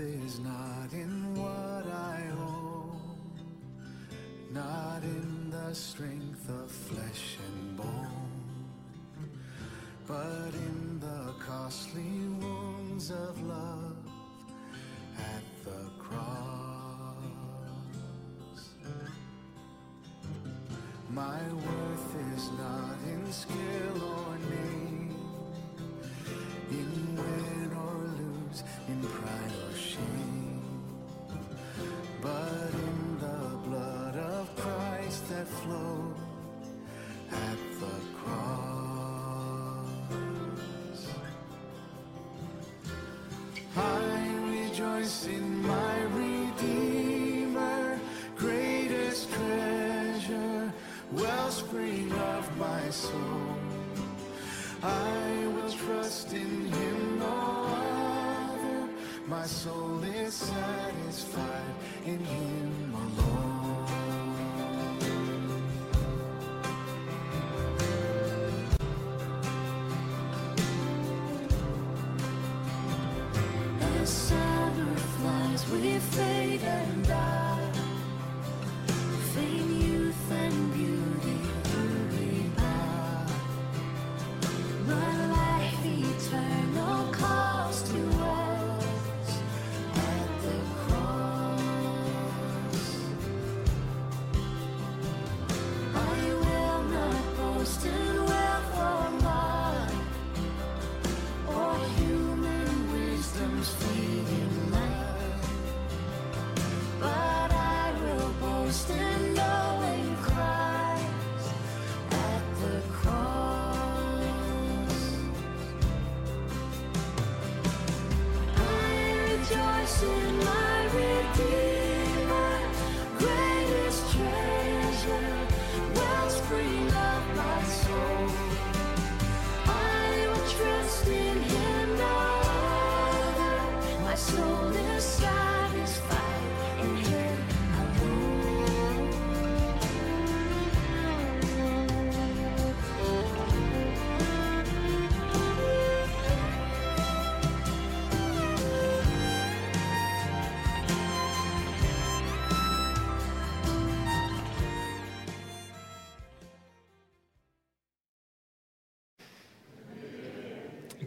is not in what I own, not in the strength of flesh and bone, but in the costly wounds of love at the cross. My worth is not in skill in my Redeemer, greatest treasure, wellspring of my soul. I will trust in Him, no other. My soul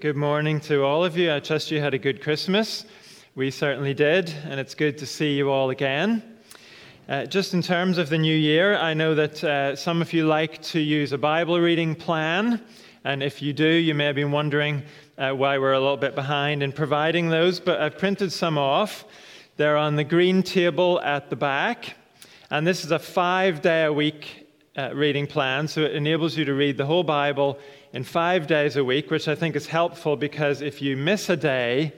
Good morning to all of you. I trust you had a good Christmas. We certainly did, and it's good to see you all again. Uh, just in terms of the new year, I know that uh, some of you like to use a Bible reading plan, and if you do, you may have been wondering uh, why we're a little bit behind in providing those, but I've printed some off. They're on the green table at the back, and this is a five day a week uh, reading plan, so it enables you to read the whole Bible in five days a week, which I think is helpful because if you miss a day,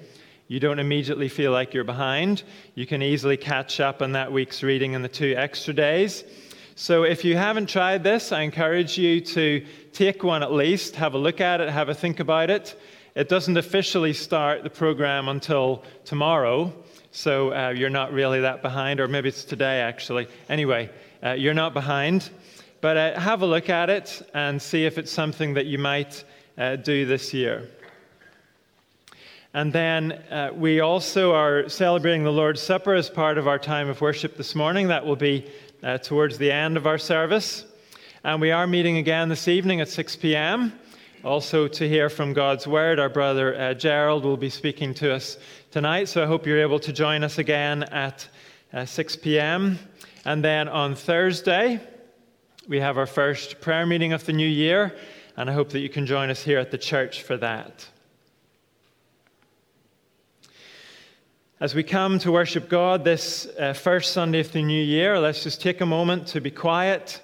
you don't immediately feel like you're behind. You can easily catch up on that week's reading in the two extra days. So if you haven't tried this, I encourage you to take one at least, have a look at it, have a think about it. It doesn't officially start the program until tomorrow, so uh, you're not really that behind, or maybe it's today actually. Anyway, uh, you're not behind. But uh, have a look at it and see if it's something that you might uh, do this year. And then uh, we also are celebrating the Lord's Supper as part of our time of worship this morning. That will be uh, towards the end of our service. And we are meeting again this evening at 6 p.m. Also, to hear from God's Word, our brother uh, Gerald will be speaking to us tonight. So I hope you're able to join us again at uh, 6 p.m. And then on Thursday, we have our first prayer meeting of the new year, and I hope that you can join us here at the church for that. As we come to worship God this uh, first Sunday of the new year, let's just take a moment to be quiet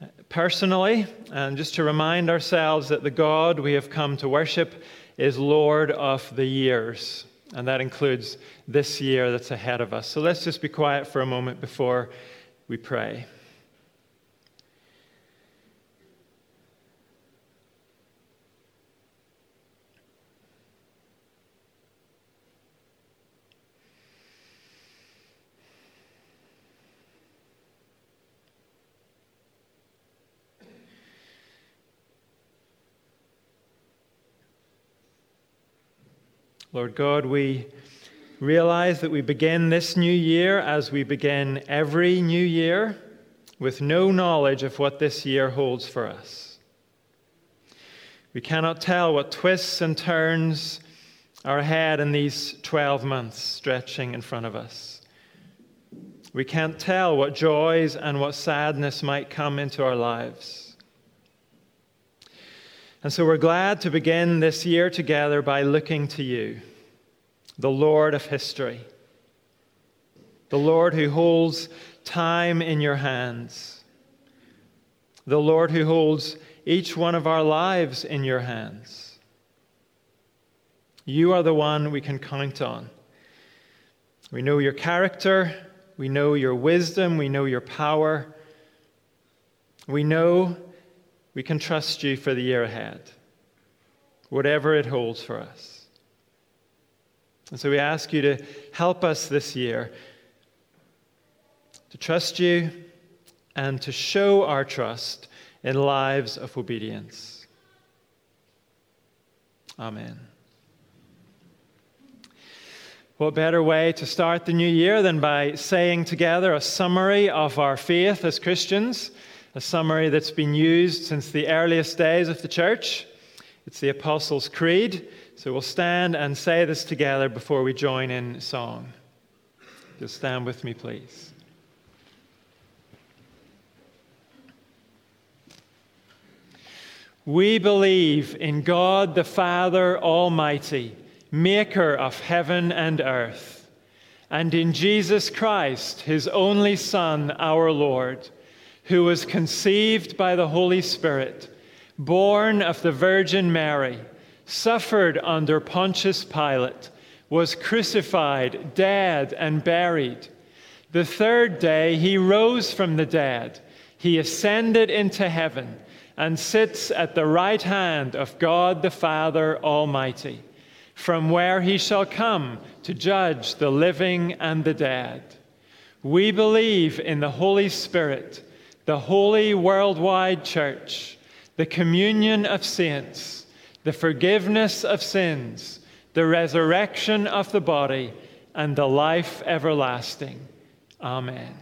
uh, personally and just to remind ourselves that the God we have come to worship is Lord of the years. And that includes this year that's ahead of us. So let's just be quiet for a moment before we pray. Lord God, we realize that we begin this new year as we begin every new year with no knowledge of what this year holds for us. We cannot tell what twists and turns are ahead in these 12 months stretching in front of us. We can't tell what joys and what sadness might come into our lives. And so we're glad to begin this year together by looking to you the Lord of history, the Lord who holds time in your hands, the Lord who holds each one of our lives in your hands. You are the one we can count on. We know your character, we know your wisdom, we know your power. We know we can trust you for the year ahead, whatever it holds for us. And so we ask you to help us this year to trust you and to show our trust in lives of obedience. Amen. What better way to start the new year than by saying together a summary of our faith as Christians, a summary that's been used since the earliest days of the church? It's the Apostles' Creed. So we'll stand and say this together before we join in song. Just stand with me, please. We believe in God the Father Almighty, maker of heaven and earth, and in Jesus Christ, his only Son, our Lord, who was conceived by the Holy Spirit, born of the Virgin Mary suffered under Pontius Pilate, was crucified, dead, and buried. The third day he rose from the dead. He ascended into heaven and sits at the right hand of God the Father Almighty, from where he shall come to judge the living and the dead. We believe in the Holy Spirit, the holy worldwide church, the communion of saints the forgiveness of sins, the resurrection of the body, and the life everlasting. Amen.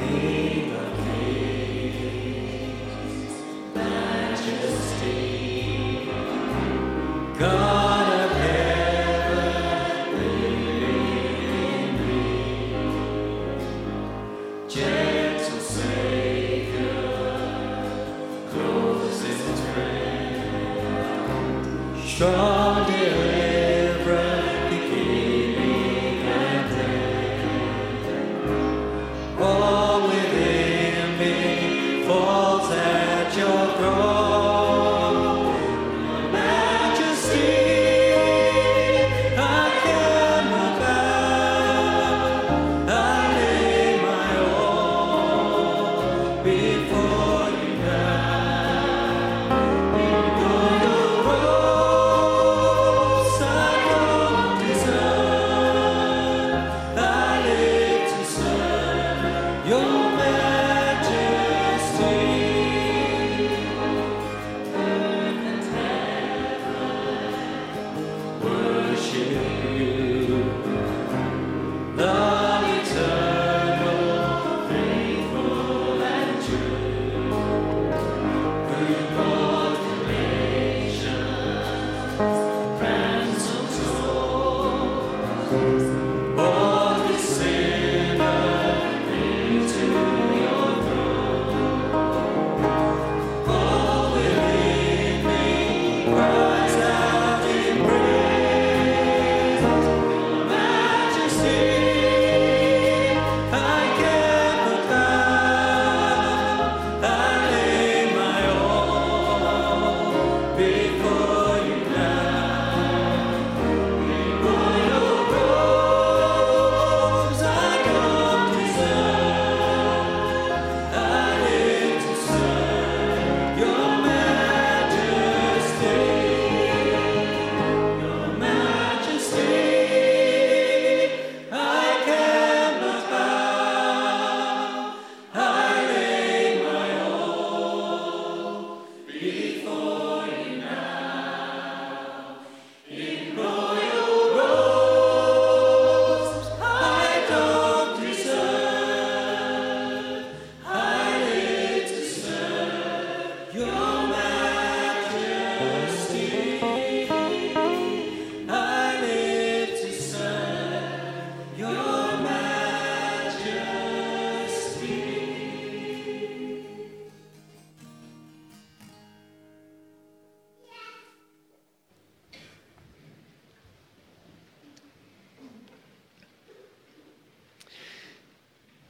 You.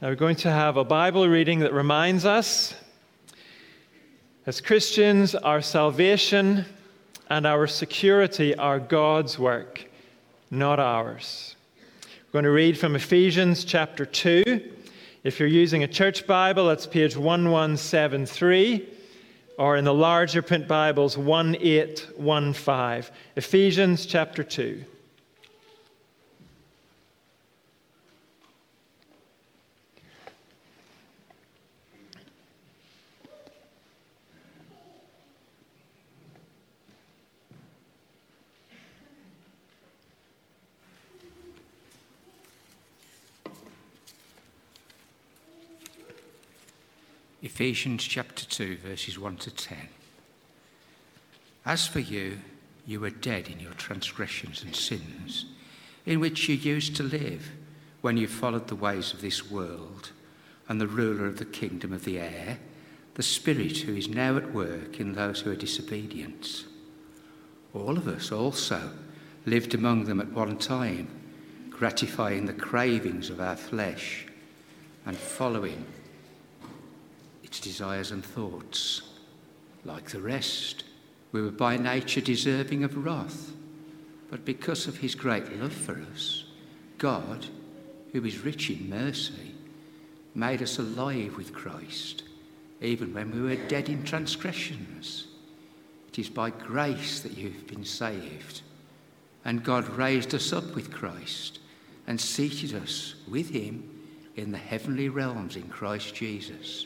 Now, we're going to have a Bible reading that reminds us as Christians, our salvation and our security are God's work, not ours. We're going to read from Ephesians chapter 2. If you're using a church Bible, that's page 1173, or in the larger print Bibles, 1815. Ephesians chapter 2. Ephesians chapter 2, verses 1 to 10. As for you, you were dead in your transgressions and sins, in which you used to live when you followed the ways of this world and the ruler of the kingdom of the air, the Spirit who is now at work in those who are disobedient. All of us also lived among them at one time, gratifying the cravings of our flesh and following its desires and thoughts. Like the rest, we were by nature deserving of wrath. But because of his great love for us, God, who is rich in mercy, made us alive with Christ, even when we were dead in transgressions. It is by grace that you have been saved. And God raised us up with Christ and seated us with him in the heavenly realms in Christ Jesus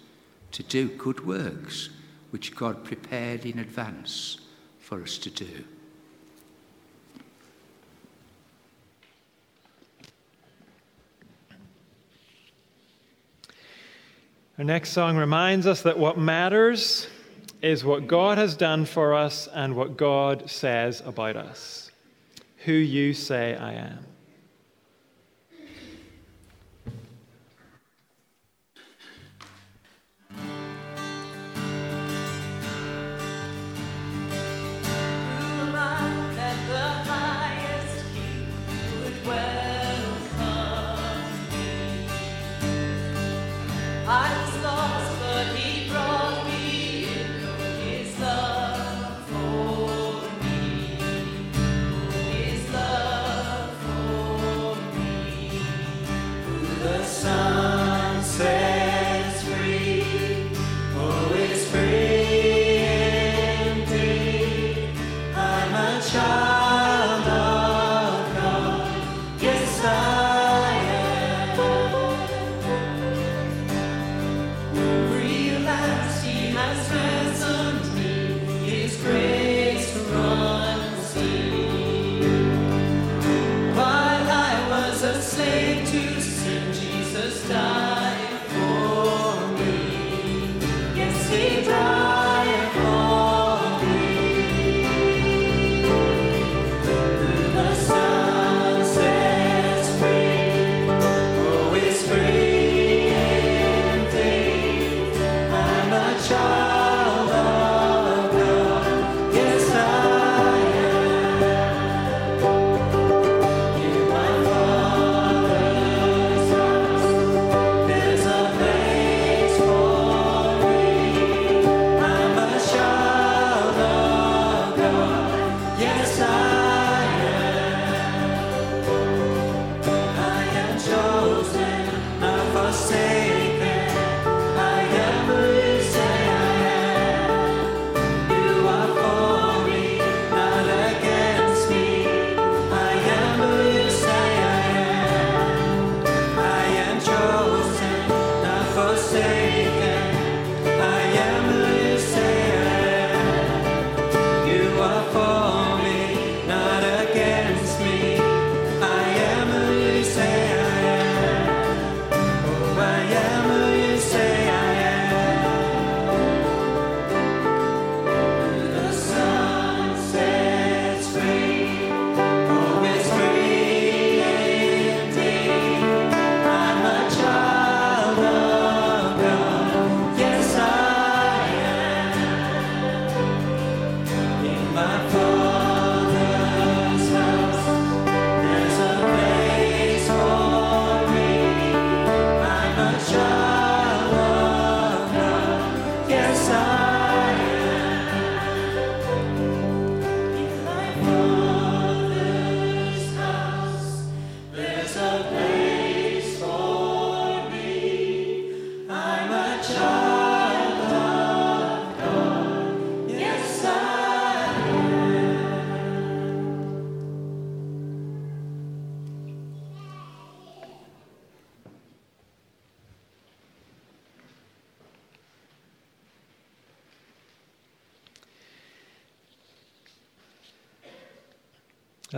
to do good works which God prepared in advance for us to do. Our next song reminds us that what matters is what God has done for us and what God says about us. Who you say I am.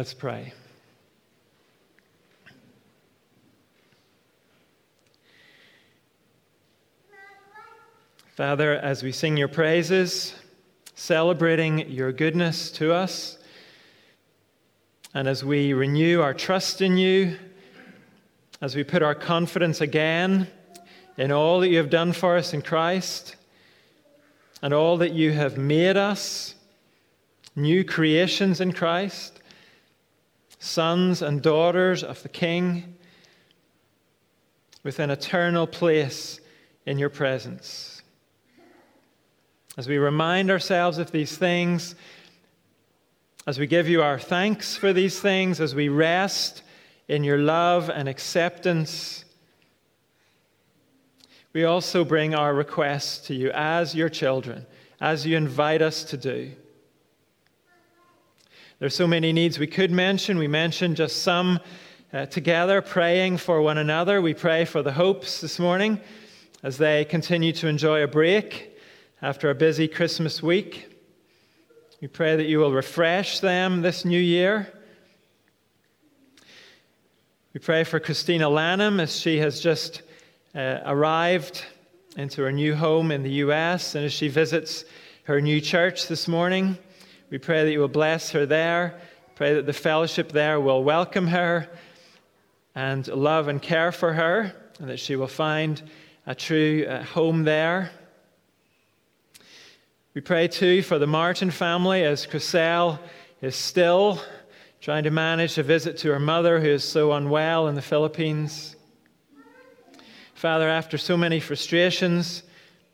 Let's pray. Father, as we sing your praises, celebrating your goodness to us, and as we renew our trust in you, as we put our confidence again in all that you have done for us in Christ, and all that you have made us, new creations in Christ, sons and daughters of the King, with an eternal place in your presence. As we remind ourselves of these things, as we give you our thanks for these things, as we rest in your love and acceptance, we also bring our requests to you as your children, as you invite us to do. There's so many needs we could mention. We mentioned just some uh, together, praying for one another. We pray for the Hopes this morning as they continue to enjoy a break after a busy Christmas week. We pray that you will refresh them this new year. We pray for Christina Lanham as she has just uh, arrived into her new home in the U.S. and as she visits her new church this morning. We pray that you will bless her there. Pray that the fellowship there will welcome her and love and care for her, and that she will find a true uh, home there. We pray too for the Martin family as Chriselle is still trying to manage a visit to her mother who is so unwell in the Philippines. Father, after so many frustrations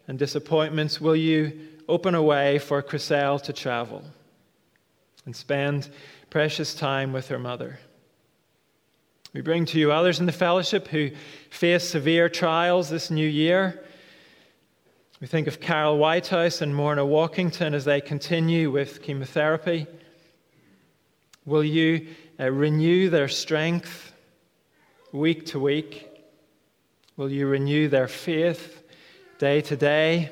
and disappointments, will you open a way for Chriselle to travel? And spend precious time with her mother. We bring to you others in the fellowship who face severe trials this new year. We think of Carol Whitehouse and Morna Walkington as they continue with chemotherapy. Will you uh, renew their strength week to week? Will you renew their faith day to day?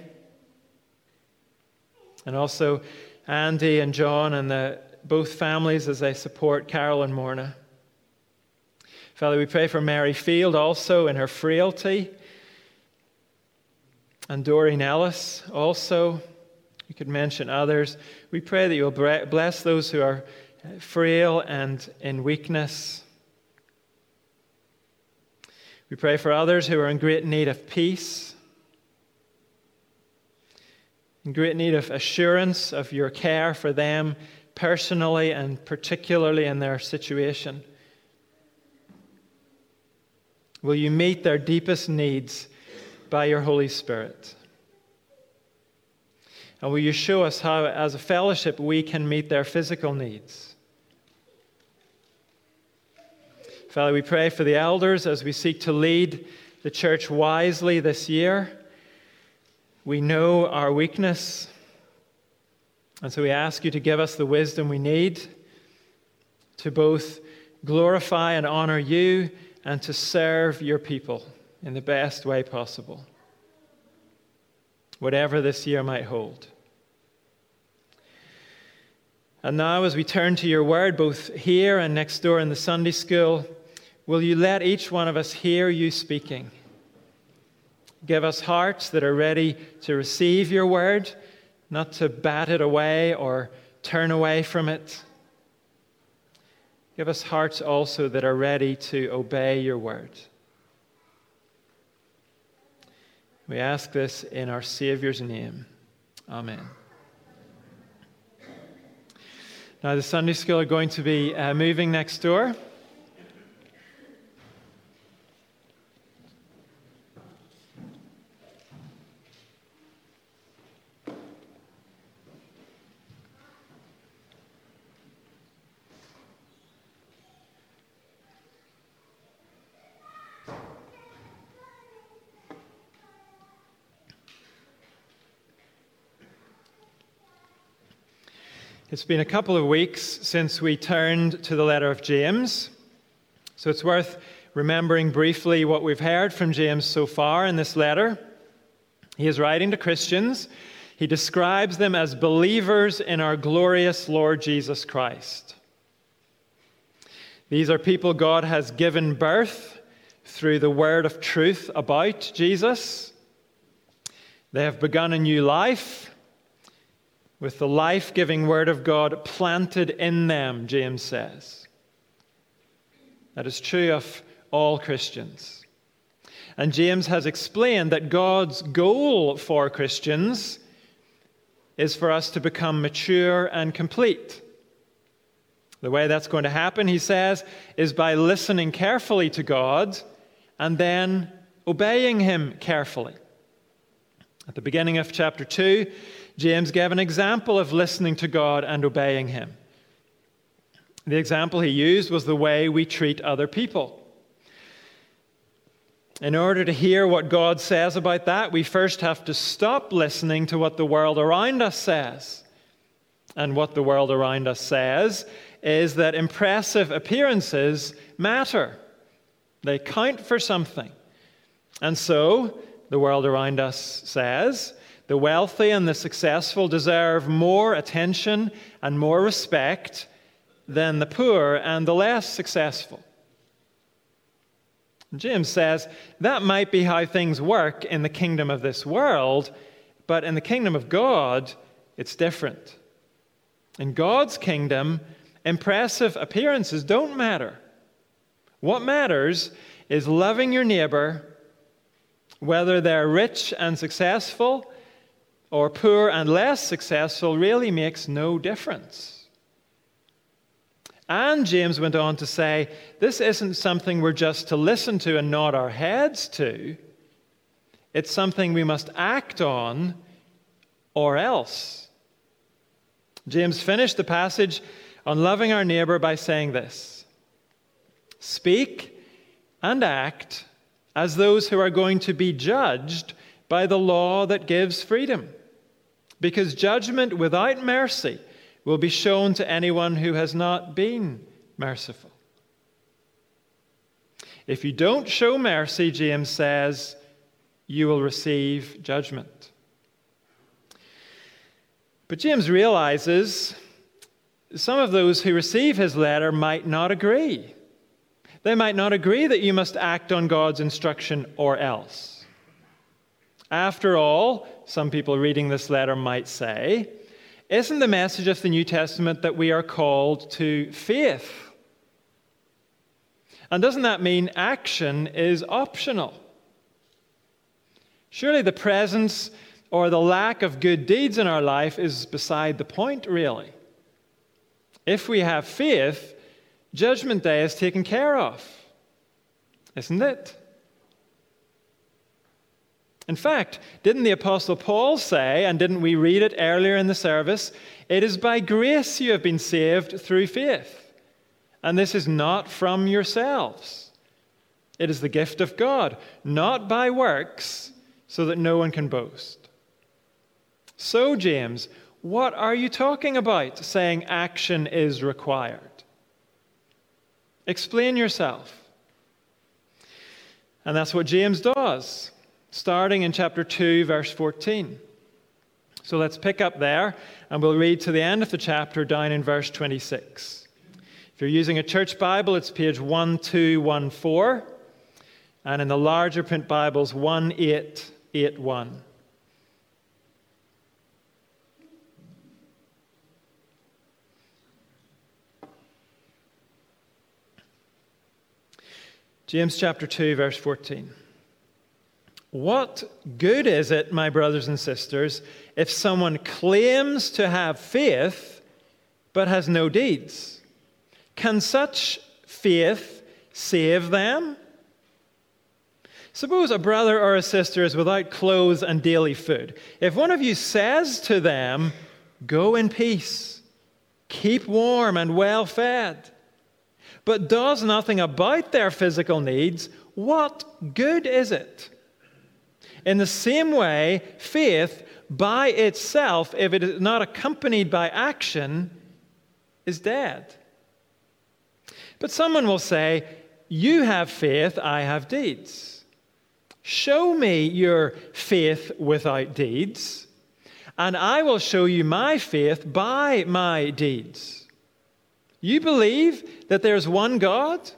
And also, Andy and John and the, both families as they support Carol and Morna. Father, we pray for Mary Field also in her frailty, and Doreen Ellis also. You could mention others. We pray that you'll bless those who are uh, frail and in weakness. We pray for others who are in great need of peace in great need of assurance of your care for them personally and particularly in their situation. Will you meet their deepest needs by your Holy Spirit? And will you show us how, as a fellowship, we can meet their physical needs? Father, we pray for the elders as we seek to lead the church wisely this year. We know our weakness. And so we ask you to give us the wisdom we need to both glorify and honor you and to serve your people in the best way possible, whatever this year might hold. And now, as we turn to your word, both here and next door in the Sunday school, will you let each one of us hear you speaking? Give us hearts that are ready to receive your word, not to bat it away or turn away from it. Give us hearts also that are ready to obey your word. We ask this in our Savior's name. Amen. Now, the Sunday school are going to be uh, moving next door. It's been a couple of weeks since we turned to the letter of James, so it's worth remembering briefly what we've heard from James so far in this letter. He is writing to Christians. He describes them as believers in our glorious Lord Jesus Christ. These are people God has given birth through the word of truth about Jesus. They have begun a new life with the life giving Word of God planted in them, James says. That is true of all Christians. And James has explained that God's goal for Christians is for us to become mature and complete. The way that's going to happen, he says, is by listening carefully to God and then obeying Him carefully. At the beginning of chapter 2, James gave an example of listening to God and obeying Him. The example he used was the way we treat other people. In order to hear what God says about that, we first have to stop listening to what the world around us says. And what the world around us says is that impressive appearances matter, they count for something. And so, the world around us says, the wealthy and the successful deserve more attention and more respect than the poor and the less successful. James says that might be how things work in the kingdom of this world, but in the kingdom of God, it's different. In God's kingdom, impressive appearances don't matter. What matters is loving your neighbor, whether they're rich and successful or poor and less successful, really makes no difference. And James went on to say, this isn't something we're just to listen to and nod our heads to. It's something we must act on or else. James finished the passage on loving our neighbor by saying this Speak and act as those who are going to be judged by the law that gives freedom. Because judgment without mercy will be shown to anyone who has not been merciful. If you don't show mercy, James says, you will receive judgment. But James realizes some of those who receive his letter might not agree. They might not agree that you must act on God's instruction or else. After all, some people reading this letter might say, isn't the message of the New Testament that we are called to faith? And doesn't that mean action is optional? Surely the presence or the lack of good deeds in our life is beside the point, really. If we have faith, Judgment Day is taken care of, isn't it? In fact, didn't the Apostle Paul say, and didn't we read it earlier in the service? It is by grace you have been saved through faith. And this is not from yourselves. It is the gift of God, not by works, so that no one can boast. So, James, what are you talking about saying action is required? Explain yourself. And that's what James does starting in chapter 2, verse 14. So let's pick up there and we'll read to the end of the chapter down in verse 26. If you're using a church Bible, it's page 1214, and in the larger print Bibles, 1881. James chapter 2, verse 14. What good is it, my brothers and sisters, if someone claims to have faith but has no deeds? Can such faith save them? Suppose a brother or a sister is without clothes and daily food. If one of you says to them, Go in peace, keep warm and well fed, but does nothing about their physical needs, what good is it? In the same way, faith by itself, if it is not accompanied by action, is dead. But someone will say, You have faith, I have deeds. Show me your faith without deeds, and I will show you my faith by my deeds. You believe that there's one God?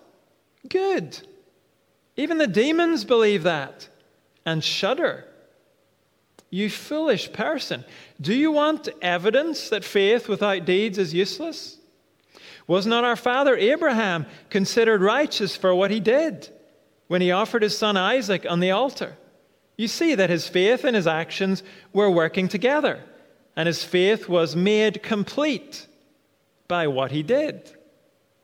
Good. Even the demons believe that and shudder. You foolish person. Do you want evidence that faith without deeds is useless? Was not our father Abraham considered righteous for what he did when he offered his son Isaac on the altar? You see that his faith and his actions were working together, and his faith was made complete by what he did.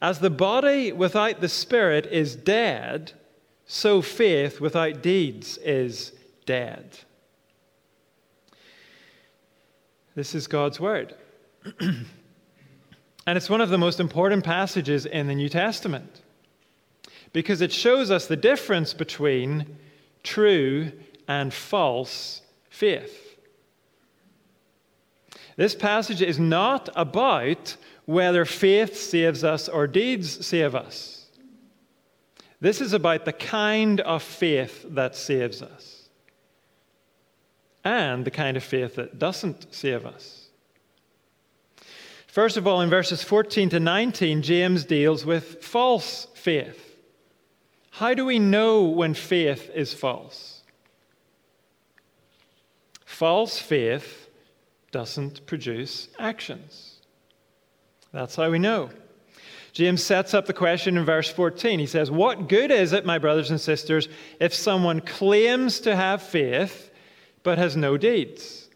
As the body without the spirit is dead, so faith without deeds is dead. This is God's word. and it's one of the most important passages in the New Testament because it shows us the difference between true and false faith. This passage is not about whether faith saves us or deeds save us. This is about the kind of faith that saves us and the kind of faith that doesn't save us. First of all, in verses 14 to 19, James deals with false faith. How do we know when faith is false? False faith doesn't produce actions. That's how we know. James sets up the question in verse 14. He says, What good is it, my brothers and sisters, if someone claims to have faith but has no deeds?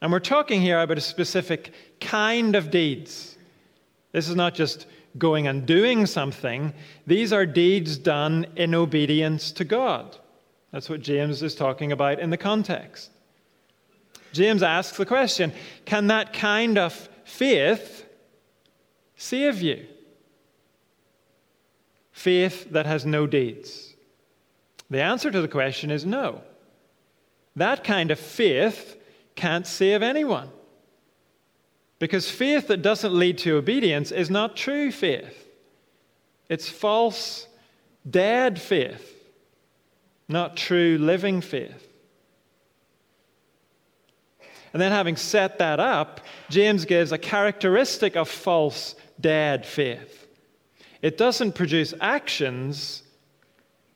And we're talking here about a specific kind of deeds. This is not just going and doing something. These are deeds done in obedience to God. That's what James is talking about in the context. James asks the question Can that kind of faith save you? Faith that has no deeds. The answer to the question is no. That kind of faith can't save anyone. Because faith that doesn't lead to obedience is not true faith. It's false, dead faith, not true living faith. And then, having set that up, James gives a characteristic of false, dead faith. It doesn't produce actions,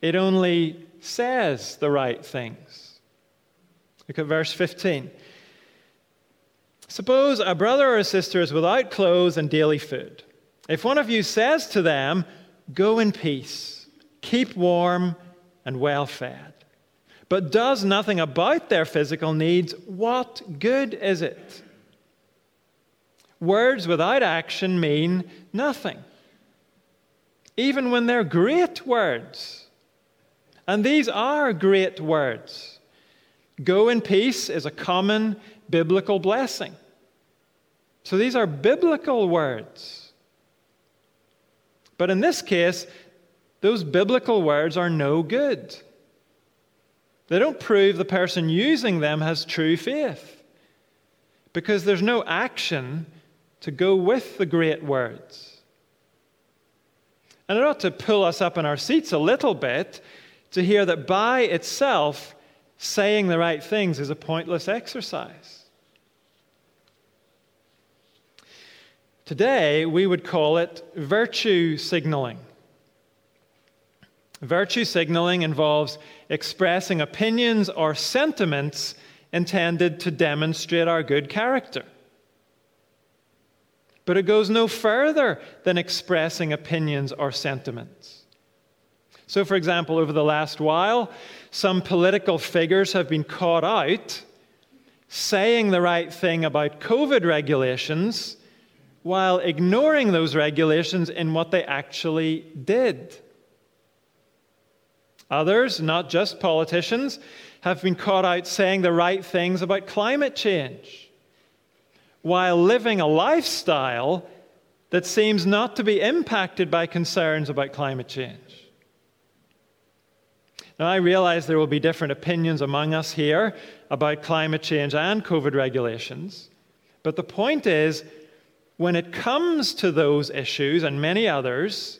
it only says the right things. Look at verse 15. Suppose a brother or a sister is without clothes and daily food. If one of you says to them, Go in peace, keep warm and well fed, but does nothing about their physical needs, what good is it? Words without action mean nothing, even when they're great words. And these are great words. Go in peace is a common biblical blessing. So these are biblical words. But in this case, those biblical words are no good. They don't prove the person using them has true faith because there's no action to go with the great words. And it ought to pull us up in our seats a little bit to hear that by itself, saying the right things is a pointless exercise. Today, we would call it virtue signaling. Virtue signaling involves expressing opinions or sentiments intended to demonstrate our good character. But it goes no further than expressing opinions or sentiments. So, for example, over the last while, some political figures have been caught out saying the right thing about COVID regulations while ignoring those regulations in what they actually did. Others, not just politicians, have been caught out saying the right things about climate change while living a lifestyle that seems not to be impacted by concerns about climate change. Now, I realize there will be different opinions among us here about climate change and COVID regulations, but the point is when it comes to those issues and many others,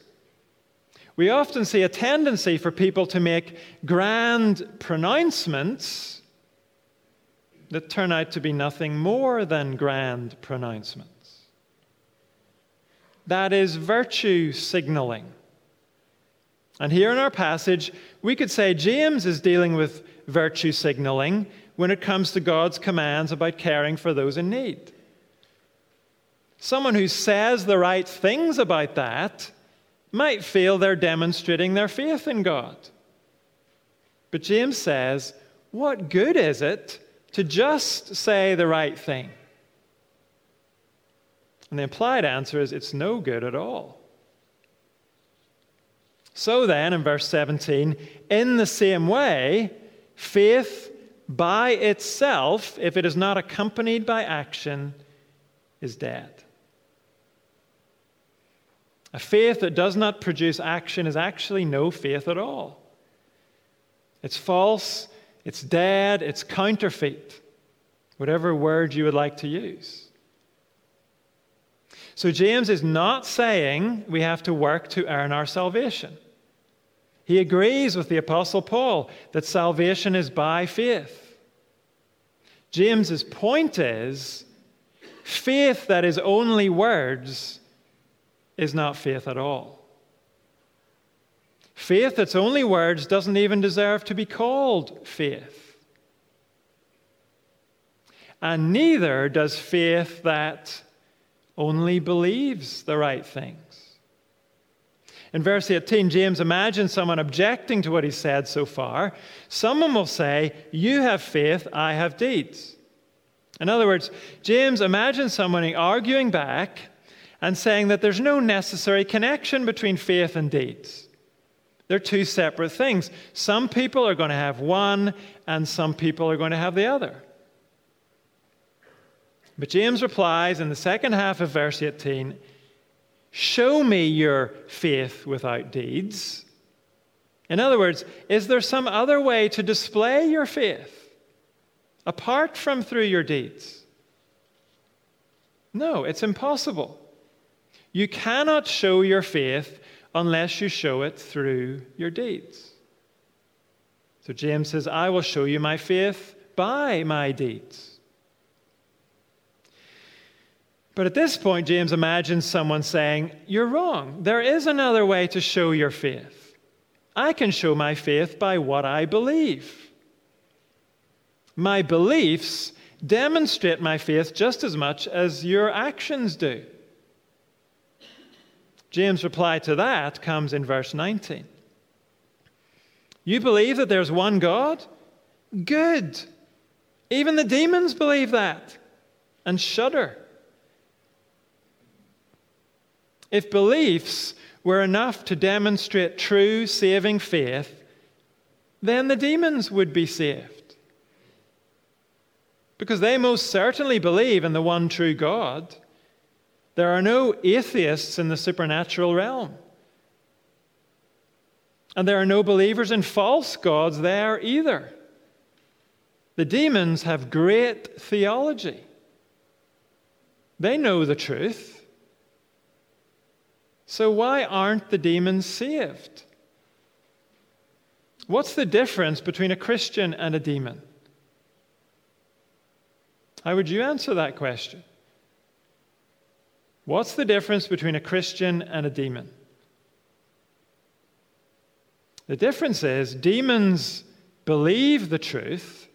we often see a tendency for people to make grand pronouncements that turn out to be nothing more than grand pronouncements. That is virtue signaling. And here in our passage, we could say James is dealing with virtue signaling when it comes to God's commands about caring for those in need. Someone who says the right things about that might feel they're demonstrating their faith in God. But James says, what good is it to just say the right thing? And the implied answer is it's no good at all. So then, in verse 17, in the same way, faith by itself, if it is not accompanied by action, is dead. A faith that does not produce action is actually no faith at all. It's false, it's dead, it's counterfeit, whatever word you would like to use. So, James is not saying we have to work to earn our salvation. He agrees with the Apostle Paul that salvation is by faith. James's point is faith that is only words is not faith at all. Faith that's only words doesn't even deserve to be called faith. And neither does faith that only believes the right things. In verse 18, James imagines someone objecting to what he said so far. Someone will say, You have faith, I have deeds. In other words, James imagines someone arguing back and saying that there's no necessary connection between faith and deeds. They're two separate things. Some people are going to have one, and some people are going to have the other. But James replies in the second half of verse 18 Show me your faith without deeds. In other words, is there some other way to display your faith apart from through your deeds? No, it's impossible. You cannot show your faith unless you show it through your deeds. So James says, I will show you my faith by my deeds. But at this point, James imagines someone saying, You're wrong. There is another way to show your faith. I can show my faith by what I believe. My beliefs demonstrate my faith just as much as your actions do. James' reply to that comes in verse 19. You believe that there's one God? Good. Even the demons believe that and shudder. If beliefs were enough to demonstrate true saving faith, then the demons would be saved. Because they most certainly believe in the one true God. There are no atheists in the supernatural realm. And there are no believers in false gods there either. The demons have great theology. They know the truth. So, why aren't the demons saved? What's the difference between a Christian and a demon? How would you answer that question? What's the difference between a Christian and a demon? The difference is demons believe the truth,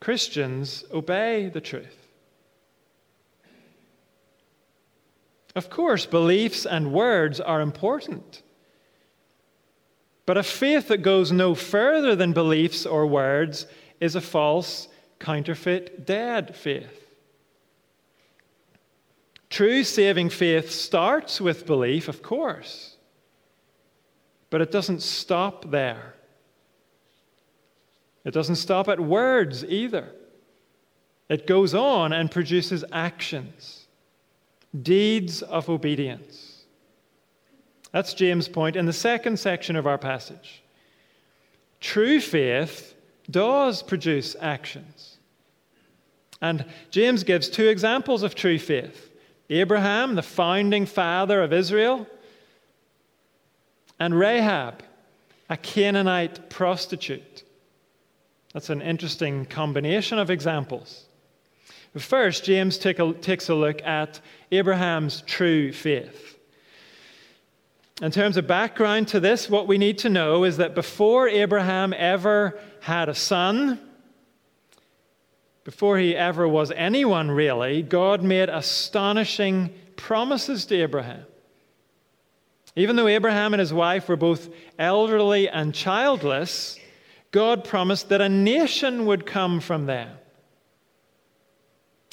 Christians obey the truth. Of course, beliefs and words are important. But a faith that goes no further than beliefs or words is a false, counterfeit, dead faith. True saving faith starts with belief, of course, but it doesn't stop there. It doesn't stop at words either. It goes on and produces actions, deeds of obedience. That's James' point in the second section of our passage. True faith does produce actions. And James gives two examples of true faith Abraham, the founding father of Israel, and Rahab, a Canaanite prostitute. That's an interesting combination of examples. First, James take a, takes a look at Abraham's true faith. In terms of background to this, what we need to know is that before Abraham ever had a son, before he ever was anyone really, God made astonishing promises to Abraham. Even though Abraham and his wife were both elderly and childless, God promised that a nation would come from them.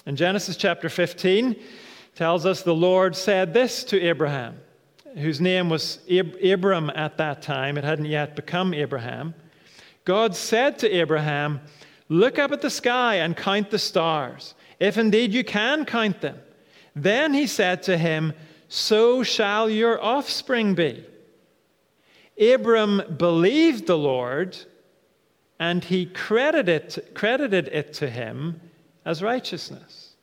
In Genesis chapter 15, tells us the Lord said this to Abraham, whose name was Ab- Abram at that time. It hadn't yet become Abraham. God said to Abraham, Look up at the sky and count the stars, if indeed you can count them. Then he said to him, So shall your offspring be. Abram believed the Lord, and he credited, credited it to him as righteousness.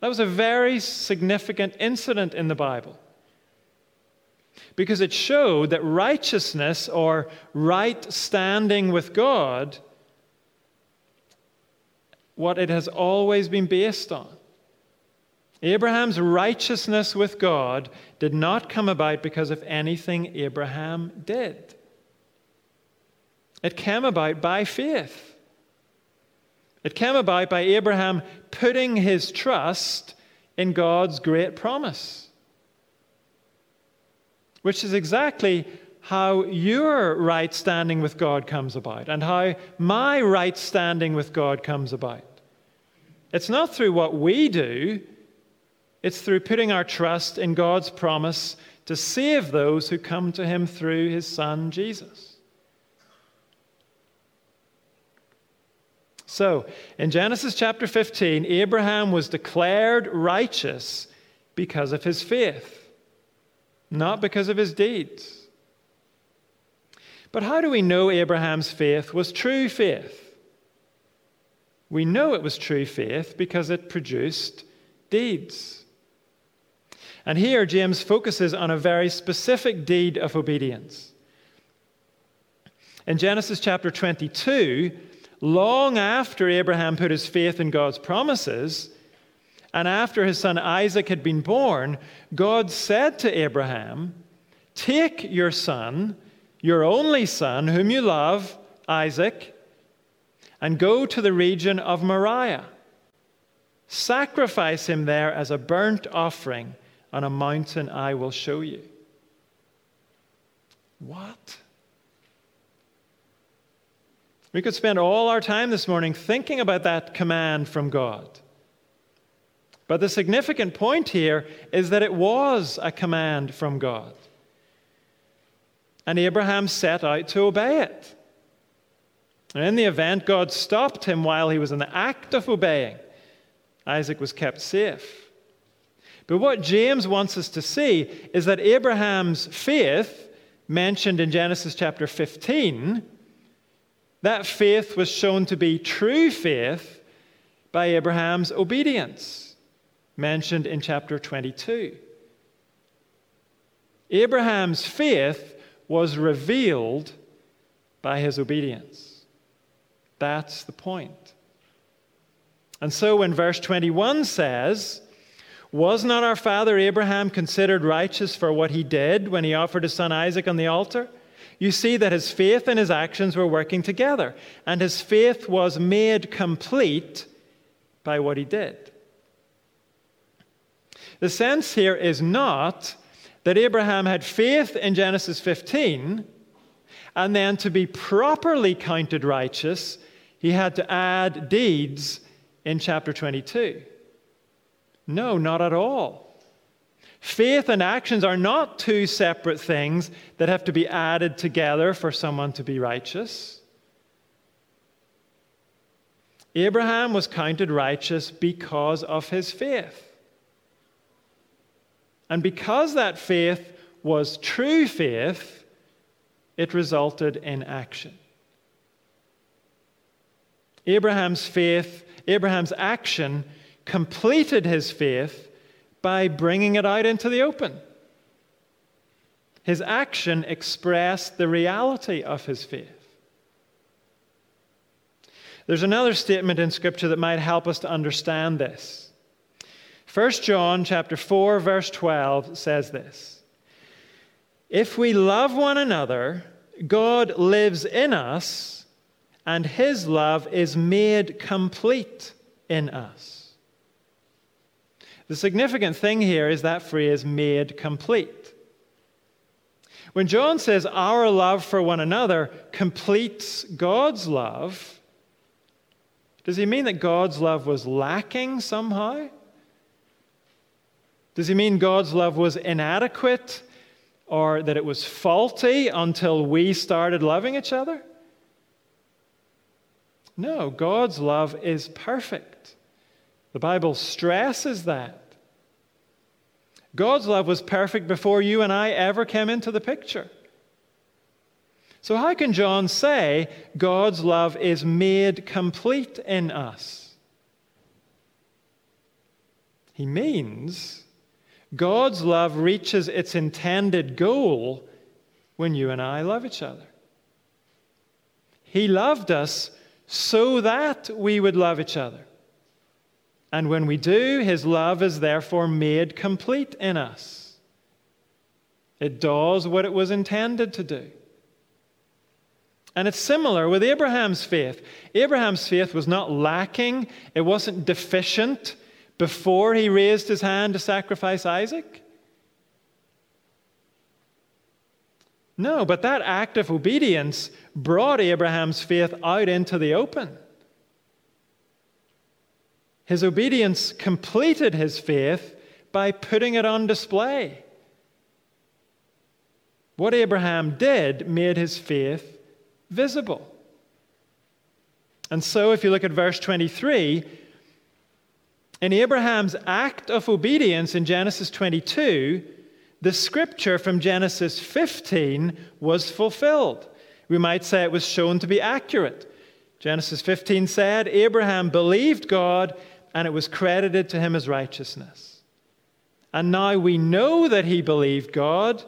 That was a very significant incident in the Bible because it showed that righteousness or right standing with God, what it has always been based on. Abraham's righteousness with God did not come about because of anything Abraham did. It came about by faith. It came about by Abraham putting his trust in God's great promise, which is exactly how your right standing with God comes about and how my right standing with God comes about. It's not through what we do, it's through putting our trust in God's promise to save those who come to Him through His Son, Jesus. So, in Genesis chapter 15, Abraham was declared righteous because of his faith, not because of his deeds. But how do we know Abraham's faith was true faith? We know it was true faith because it produced deeds. And here James focuses on a very specific deed of obedience. In Genesis chapter 22, long after Abraham put his faith in God's promises, and after his son Isaac had been born, God said to Abraham, Take your son, your only son, whom you love, Isaac, and go to the region of Moriah. Sacrifice him there as a burnt offering on a mountain I will show you. What? We could spend all our time this morning thinking about that command from God. But the significant point here is that it was a command from God. And Abraham set out to obey it. And in the event, God stopped him while he was in the act of obeying. Isaac was kept safe. But what James wants us to see is that Abraham's faith, mentioned in Genesis chapter 15, that faith was shown to be true faith by Abraham's obedience, mentioned in chapter 22. Abraham's faith was revealed by his obedience. That's the point. And so when verse 21 says, Was not our father Abraham considered righteous for what he did when he offered his son Isaac on the altar? you see that his faith and his actions were working together, and his faith was made complete by what he did. The sense here is not that Abraham had faith in Genesis 15, and then to be properly counted righteous, he had to add deeds in chapter 22. No, not at all. Faith and actions are not two separate things that have to be added together for someone to be righteous. Abraham was counted righteous because of his faith. And because that faith was true faith, it resulted in action. Abraham's faith, Abraham's action completed his faith by bringing it out into the open. His action expressed the reality of his faith. There's another statement in scripture that might help us to understand this. 1 John chapter 4 verse 12 says this. If we love one another, God lives in us and his love is made complete in us. The significant thing here is that phrase, made complete. When John says our love for one another completes God's love, does he mean that God's love was lacking somehow? Does he mean God's love was inadequate or that it was faulty until we started loving each other? No, God's love is perfect. The Bible stresses that. God's love was perfect before you and I ever came into the picture. So, how can John say God's love is made complete in us? He means God's love reaches its intended goal when you and I love each other. He loved us so that we would love each other. And when we do, his love is therefore made complete in us. It does what it was intended to do. And it's similar with Abraham's faith. Abraham's faith was not lacking, it wasn't deficient before he raised his hand to sacrifice Isaac. No, but that act of obedience brought Abraham's faith out into the open. His obedience completed his faith by putting it on display. What Abraham did made his faith visible. And so, if you look at verse 23, in Abraham's act of obedience in Genesis 22, the scripture from Genesis 15 was fulfilled. We might say it was shown to be accurate. Genesis 15 said, Abraham believed God and it was credited to him as righteousness. And now we know that he believed God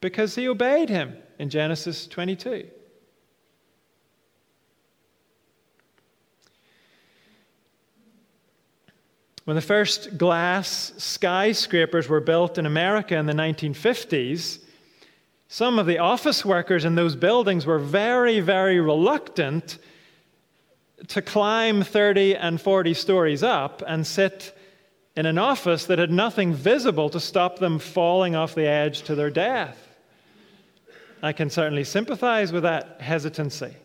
because he obeyed him in Genesis 22. When the first glass skyscrapers were built in America in the 1950s, some of the office workers in those buildings were very, very reluctant to climb 30 and 40 stories up and sit in an office that had nothing visible to stop them falling off the edge to their death. I can certainly sympathize with that hesitancy.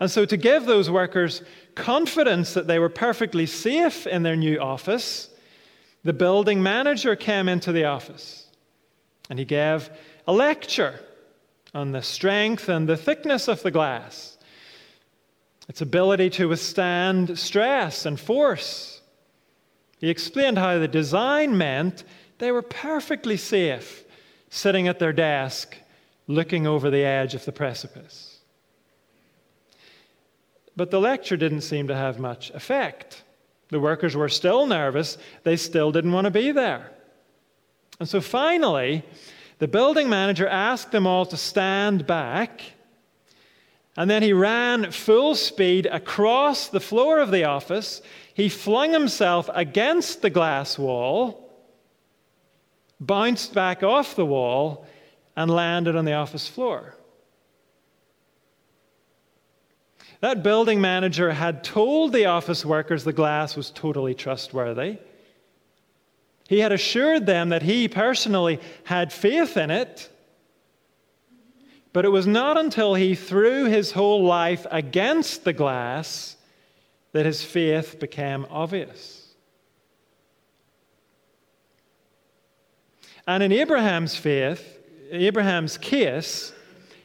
And so, to give those workers confidence that they were perfectly safe in their new office, the building manager came into the office and he gave a lecture on the strength and the thickness of the glass its ability to withstand stress and force. He explained how the design meant they were perfectly safe sitting at their desk looking over the edge of the precipice. But the lecture didn't seem to have much effect. The workers were still nervous, they still didn't want to be there. And so finally, the building manager asked them all to stand back and then he ran full speed across the floor of the office. He flung himself against the glass wall, bounced back off the wall, and landed on the office floor. That building manager had told the office workers the glass was totally trustworthy. He had assured them that he personally had faith in it. But it was not until he threw his whole life against the glass that his faith became obvious. And in Abraham's faith, Abraham's case,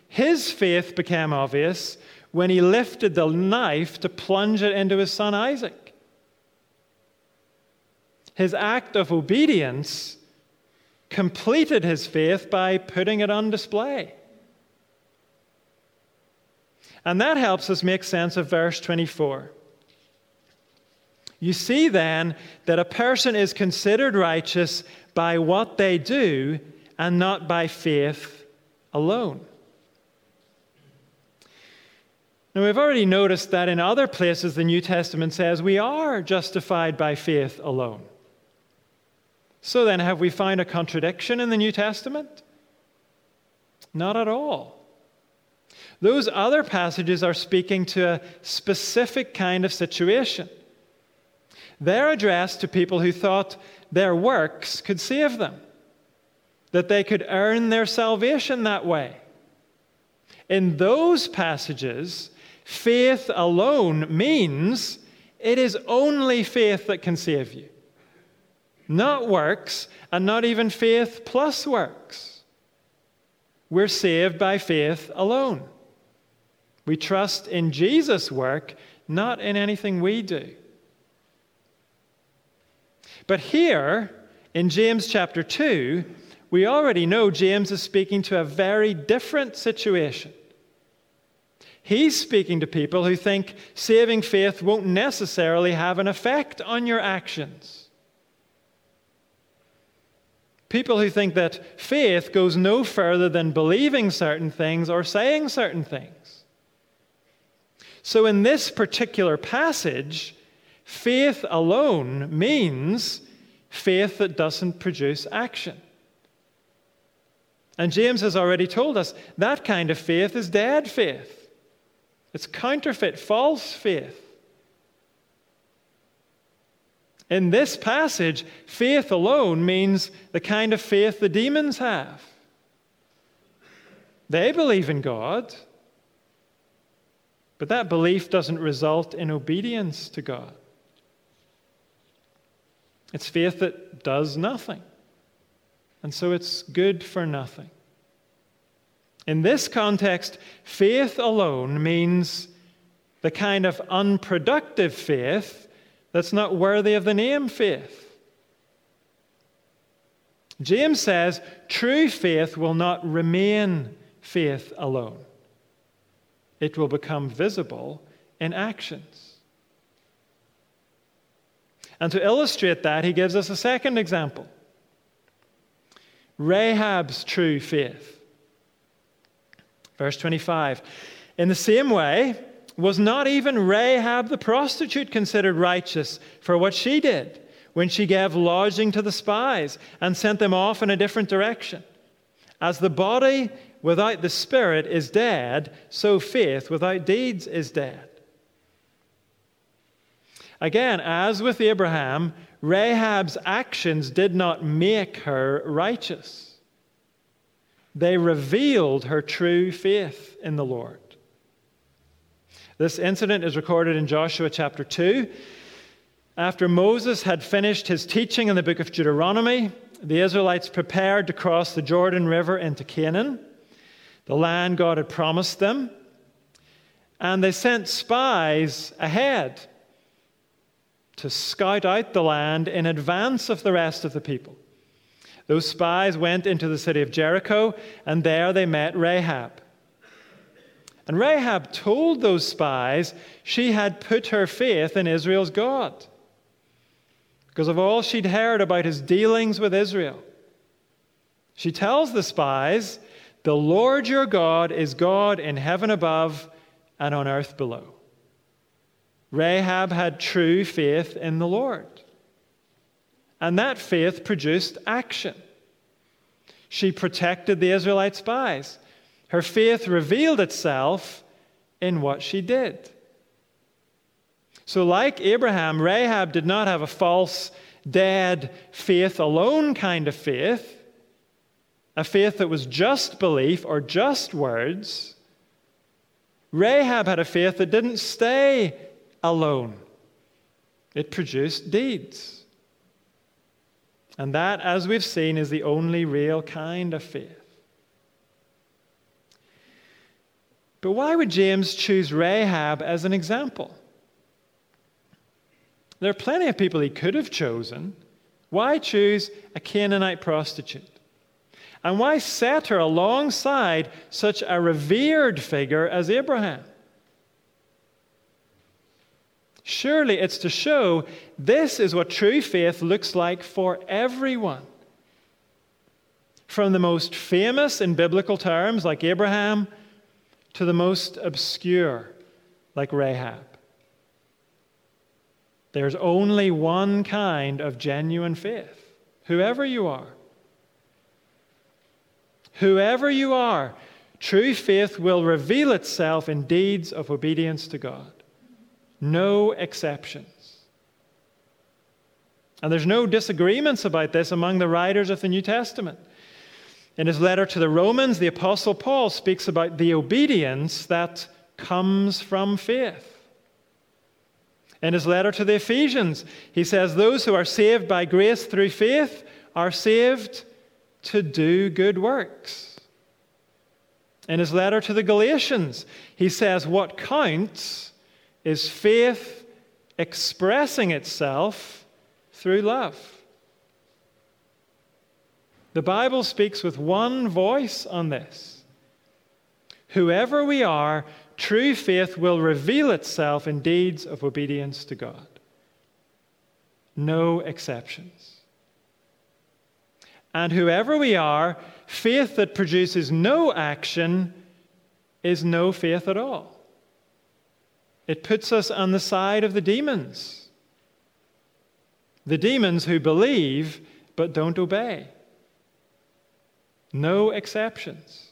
his faith became obvious when he lifted the knife to plunge it into his son Isaac. His act of obedience completed his faith by putting it on display. And that helps us make sense of verse 24. You see then that a person is considered righteous by what they do and not by faith alone. Now, we've already noticed that in other places the New Testament says we are justified by faith alone. So then, have we found a contradiction in the New Testament? Not at all. Those other passages are speaking to a specific kind of situation. They're addressed to people who thought their works could save them, that they could earn their salvation that way. In those passages, faith alone means it is only faith that can save you, not works, and not even faith plus works. We're saved by faith alone. We trust in Jesus' work, not in anything we do. But here, in James chapter 2, we already know James is speaking to a very different situation. He's speaking to people who think saving faith won't necessarily have an effect on your actions. People who think that faith goes no further than believing certain things or saying certain things. So, in this particular passage, faith alone means faith that doesn't produce action. And James has already told us that kind of faith is dead faith. It's counterfeit, false faith. In this passage, faith alone means the kind of faith the demons have. They believe in God, but that belief doesn't result in obedience to God. It's faith that does nothing, and so it's good for nothing. In this context, faith alone means the kind of unproductive faith that's not worthy of the name faith. James says true faith will not remain faith alone it will become visible in actions. And to illustrate that, he gives us a second example Rahab's true faith. Verse 25 In the same way, was not even Rahab the prostitute considered righteous for what she did when she gave lodging to the spies and sent them off in a different direction? As the body without the Spirit is dead, so faith without deeds is dead. Again, as with Abraham, Rahab's actions did not make her righteous. They revealed her true faith in the Lord. This incident is recorded in Joshua chapter 2. After Moses had finished his teaching in the book of Deuteronomy, the Israelites prepared to cross the Jordan River into Canaan the land God had promised them. And they sent spies ahead to scout out the land in advance of the rest of the people. Those spies went into the city of Jericho, and there they met Rahab. And Rahab told those spies she had put her faith in Israel's God because of all she'd heard about his dealings with Israel. She tells the spies the Lord your God is God in heaven above and on earth below. Rahab had true faith in the Lord. And that faith produced action. She protected the Israelite spies. Her faith revealed itself in what she did. So, like Abraham, Rahab did not have a false, dead, faith alone kind of faith a faith that was just belief or just words. Rahab had a faith that didn't stay alone, it produced deeds. And that, as we've seen, is the only real kind of faith. But why would James choose Rahab as an example? There are plenty of people he could have chosen. Why choose a Canaanite prostitute? And why set her alongside such a revered figure as Abraham? Surely it's to show this is what true faith looks like for everyone. From the most famous in biblical terms, like Abraham, to the most obscure, like Rahab. There's only one kind of genuine faith, whoever you are. Whoever you are, true faith will reveal itself in deeds of obedience to God. No exceptions. And there's no disagreements about this among the writers of the New Testament. In his letter to the Romans, the Apostle Paul speaks about the obedience that comes from faith. In his letter to the Ephesians, he says, Those who are saved by grace through faith are saved to do good works. In his letter to the Galatians, he says, What counts is faith expressing itself through love. The Bible speaks with one voice on this. Whoever we are, true faith will reveal itself in deeds of obedience to God. No exceptions. And whoever we are, faith that produces no action is no faith at all. It puts us on the side of the demons. The demons who believe but don't obey. No exceptions.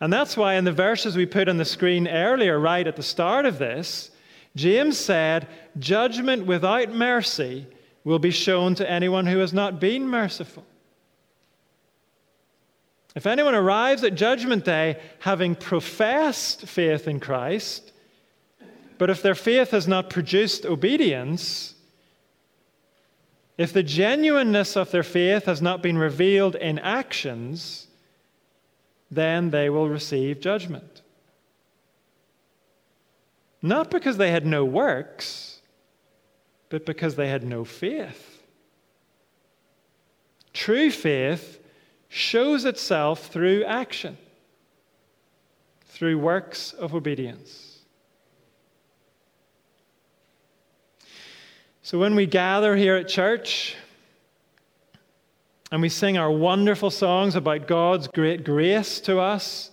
And that's why, in the verses we put on the screen earlier, right at the start of this, James said, Judgment without mercy will be shown to anyone who has not been merciful. If anyone arrives at Judgment Day having professed faith in Christ, but if their faith has not produced obedience, if the genuineness of their faith has not been revealed in actions, then they will receive judgment. Not because they had no works, but because they had no faith. True faith shows itself through action, through works of obedience. So when we gather here at church, and we sing our wonderful songs about God's great grace to us.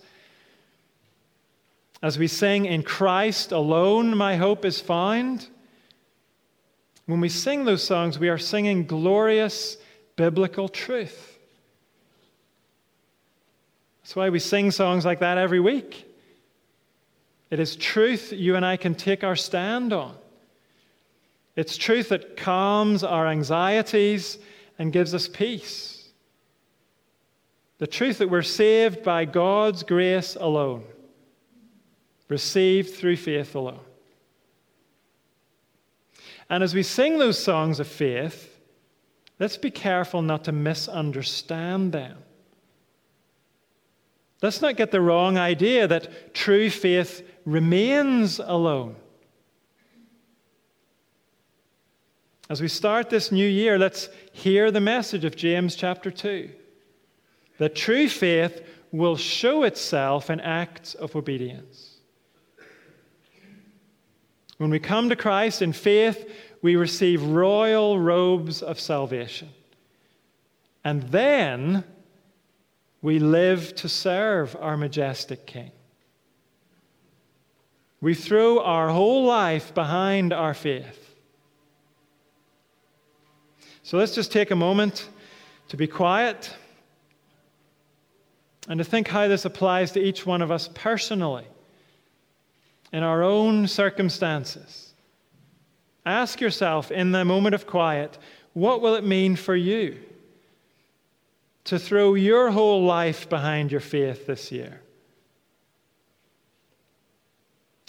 As we sing, In Christ alone my hope is found. When we sing those songs, we are singing glorious biblical truth. That's why we sing songs like that every week. It is truth you and I can take our stand on. It's truth that calms our anxieties and gives us peace. The truth that we're saved by God's grace alone, received through faith alone. And as we sing those songs of faith, let's be careful not to misunderstand them. Let's not get the wrong idea that true faith remains alone. As we start this new year, let's hear the message of James chapter 2 that true faith will show itself in acts of obedience. When we come to Christ in faith, we receive royal robes of salvation. And then we live to serve our majestic King. We throw our whole life behind our faith. So let's just take a moment to be quiet and to think how this applies to each one of us personally in our own circumstances. Ask yourself in the moment of quiet, what will it mean for you to throw your whole life behind your faith this year?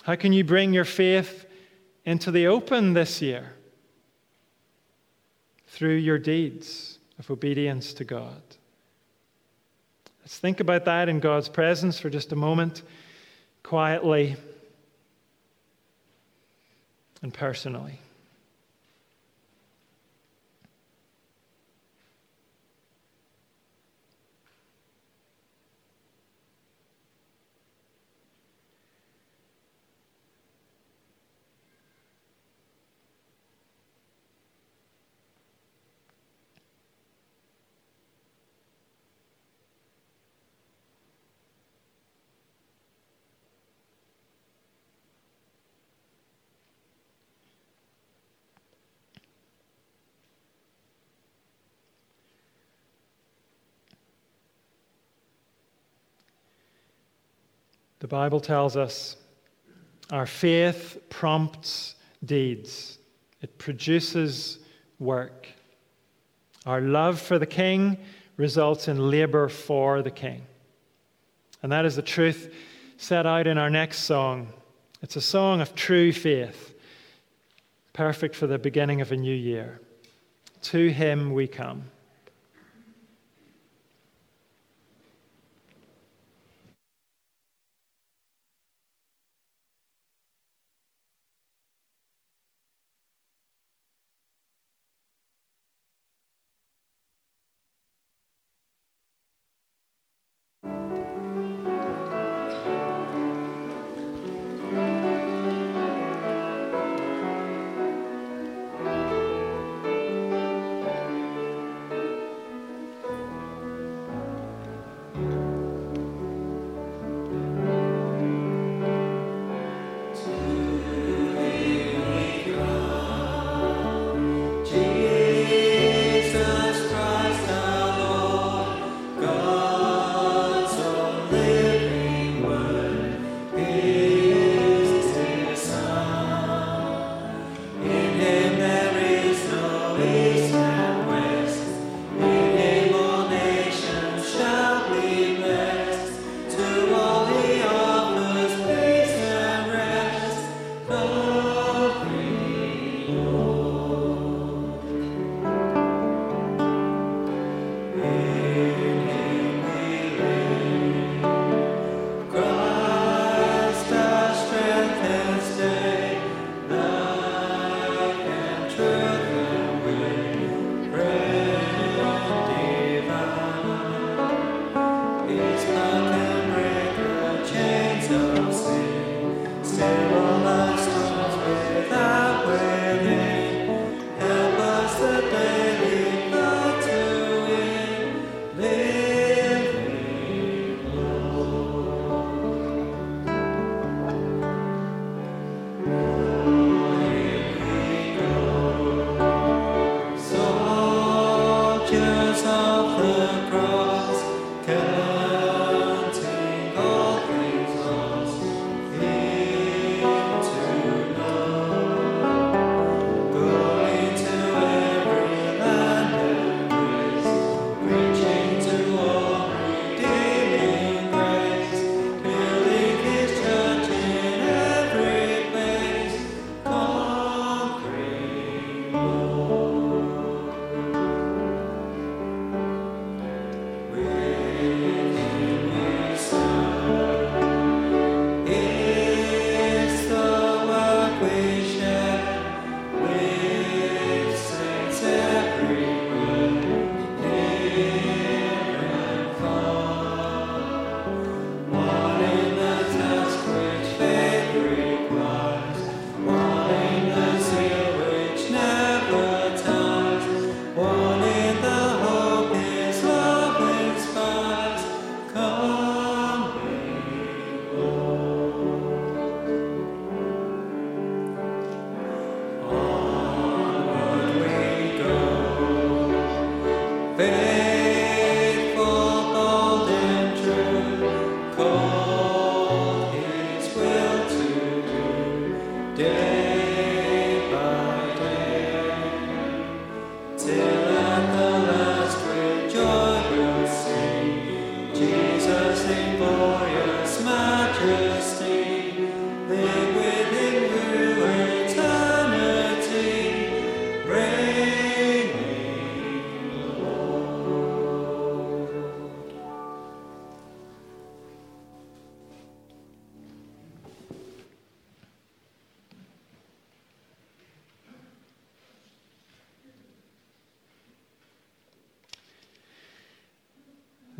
How can you bring your faith into the open this year? through your deeds of obedience to God. Let's think about that in God's presence for just a moment, quietly and personally. The Bible tells us our faith prompts deeds. it produces work. Our love for the King results in labor for the King. And that is the truth set out in our next song. It's a song of true faith, perfect for the beginning of a new year. To Him we come.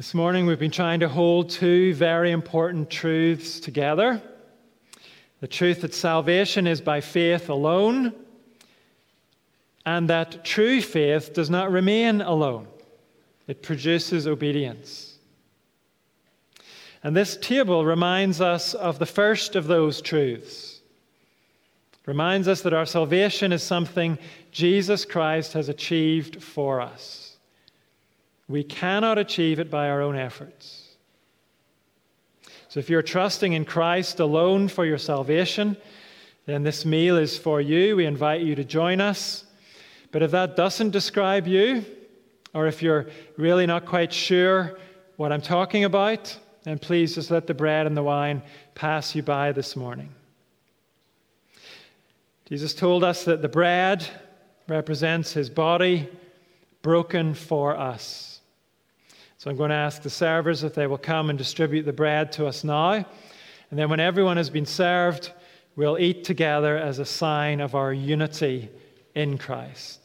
This morning we've been trying to hold two very important truths together the truth that salvation is by faith alone, and that true faith does not remain alone, it produces obedience. And this table reminds us of the first of those truths. It reminds us that our salvation is something Jesus Christ has achieved for us. We cannot achieve it by our own efforts. So if you're trusting in Christ alone for your salvation, then this meal is for you. We invite you to join us. But if that doesn't describe you, or if you're really not quite sure what I'm talking about, then please just let the bread and the wine pass you by this morning. Jesus told us that the bread represents his body broken for us. So I'm going to ask the servers if they will come and distribute the bread to us now. And then, when everyone has been served, we'll eat together as a sign of our unity in Christ.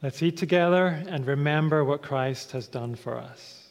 Let's eat together and remember what Christ has done for us.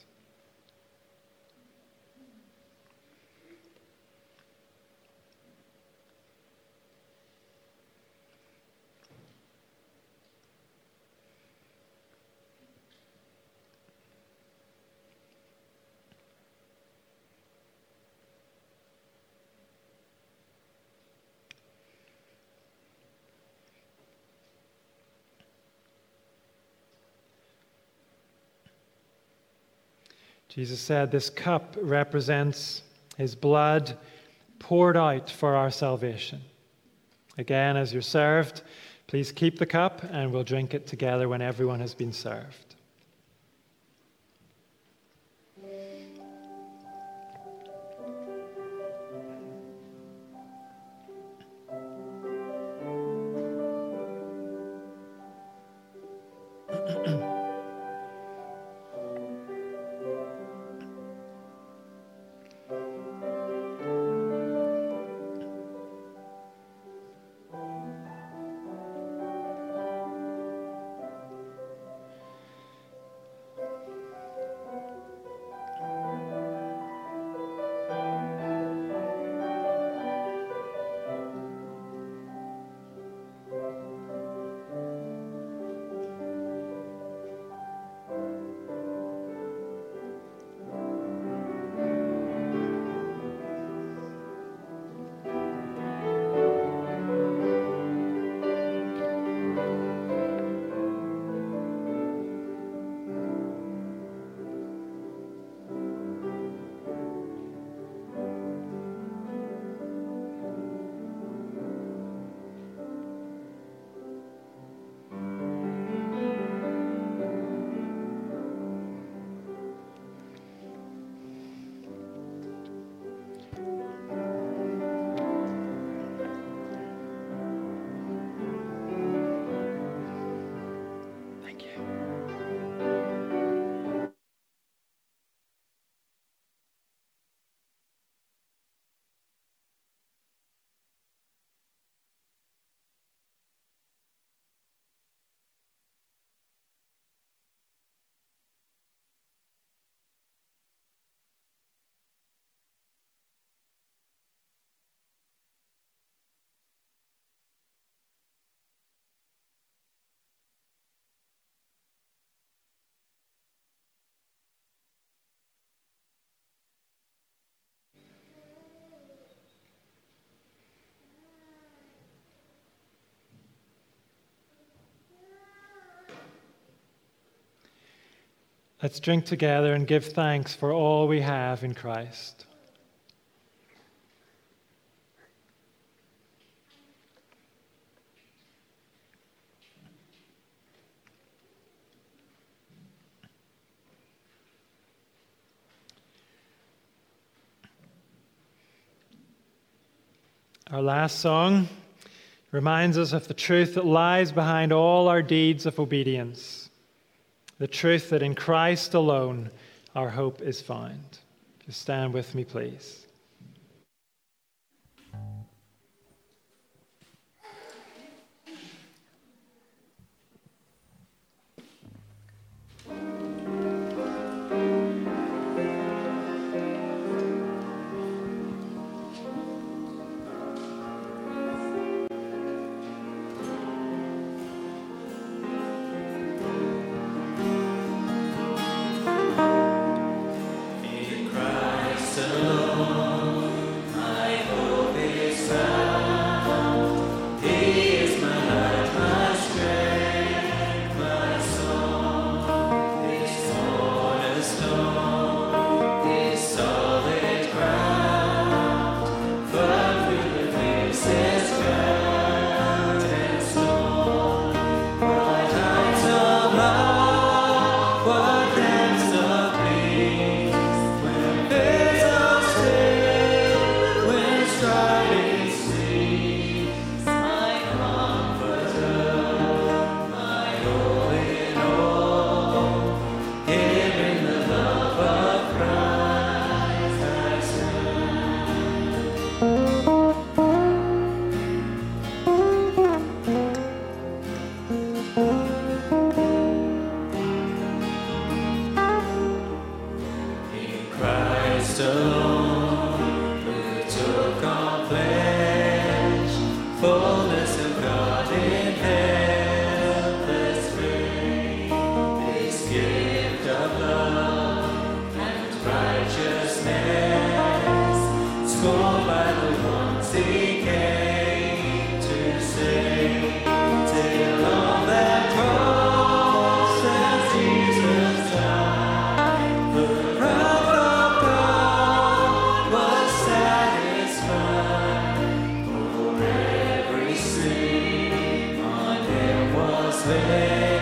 Jesus said this cup represents his blood poured out for our salvation. Again, as you're served, please keep the cup and we'll drink it together when everyone has been served. Let's drink together and give thanks for all we have in Christ. Our last song reminds us of the truth that lies behind all our deeds of obedience, the truth that in Christ alone our hope is found. Just stand with me, please. Deus.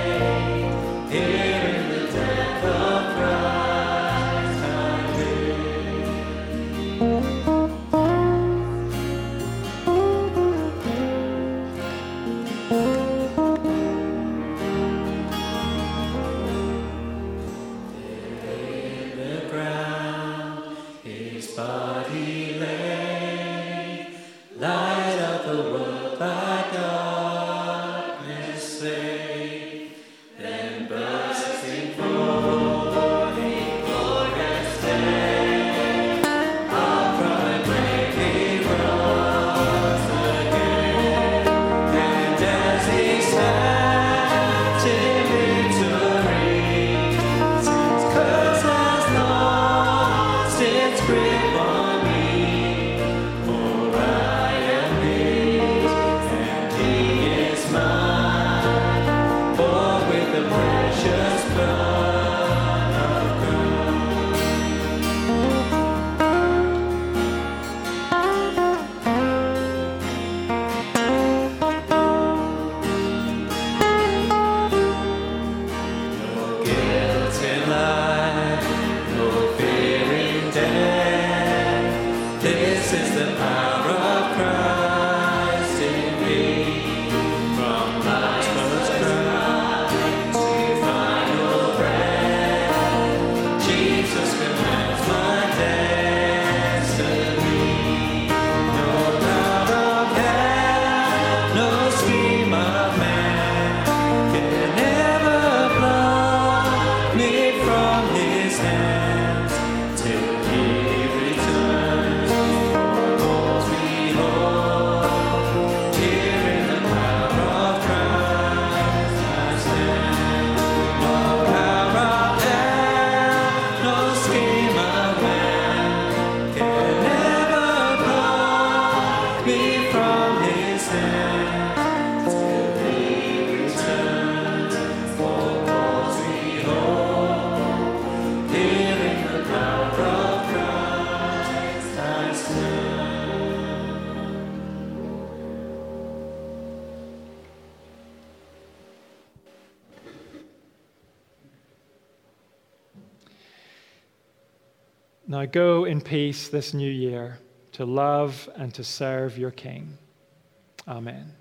Now go in peace this new year to love and to serve your King. Amen.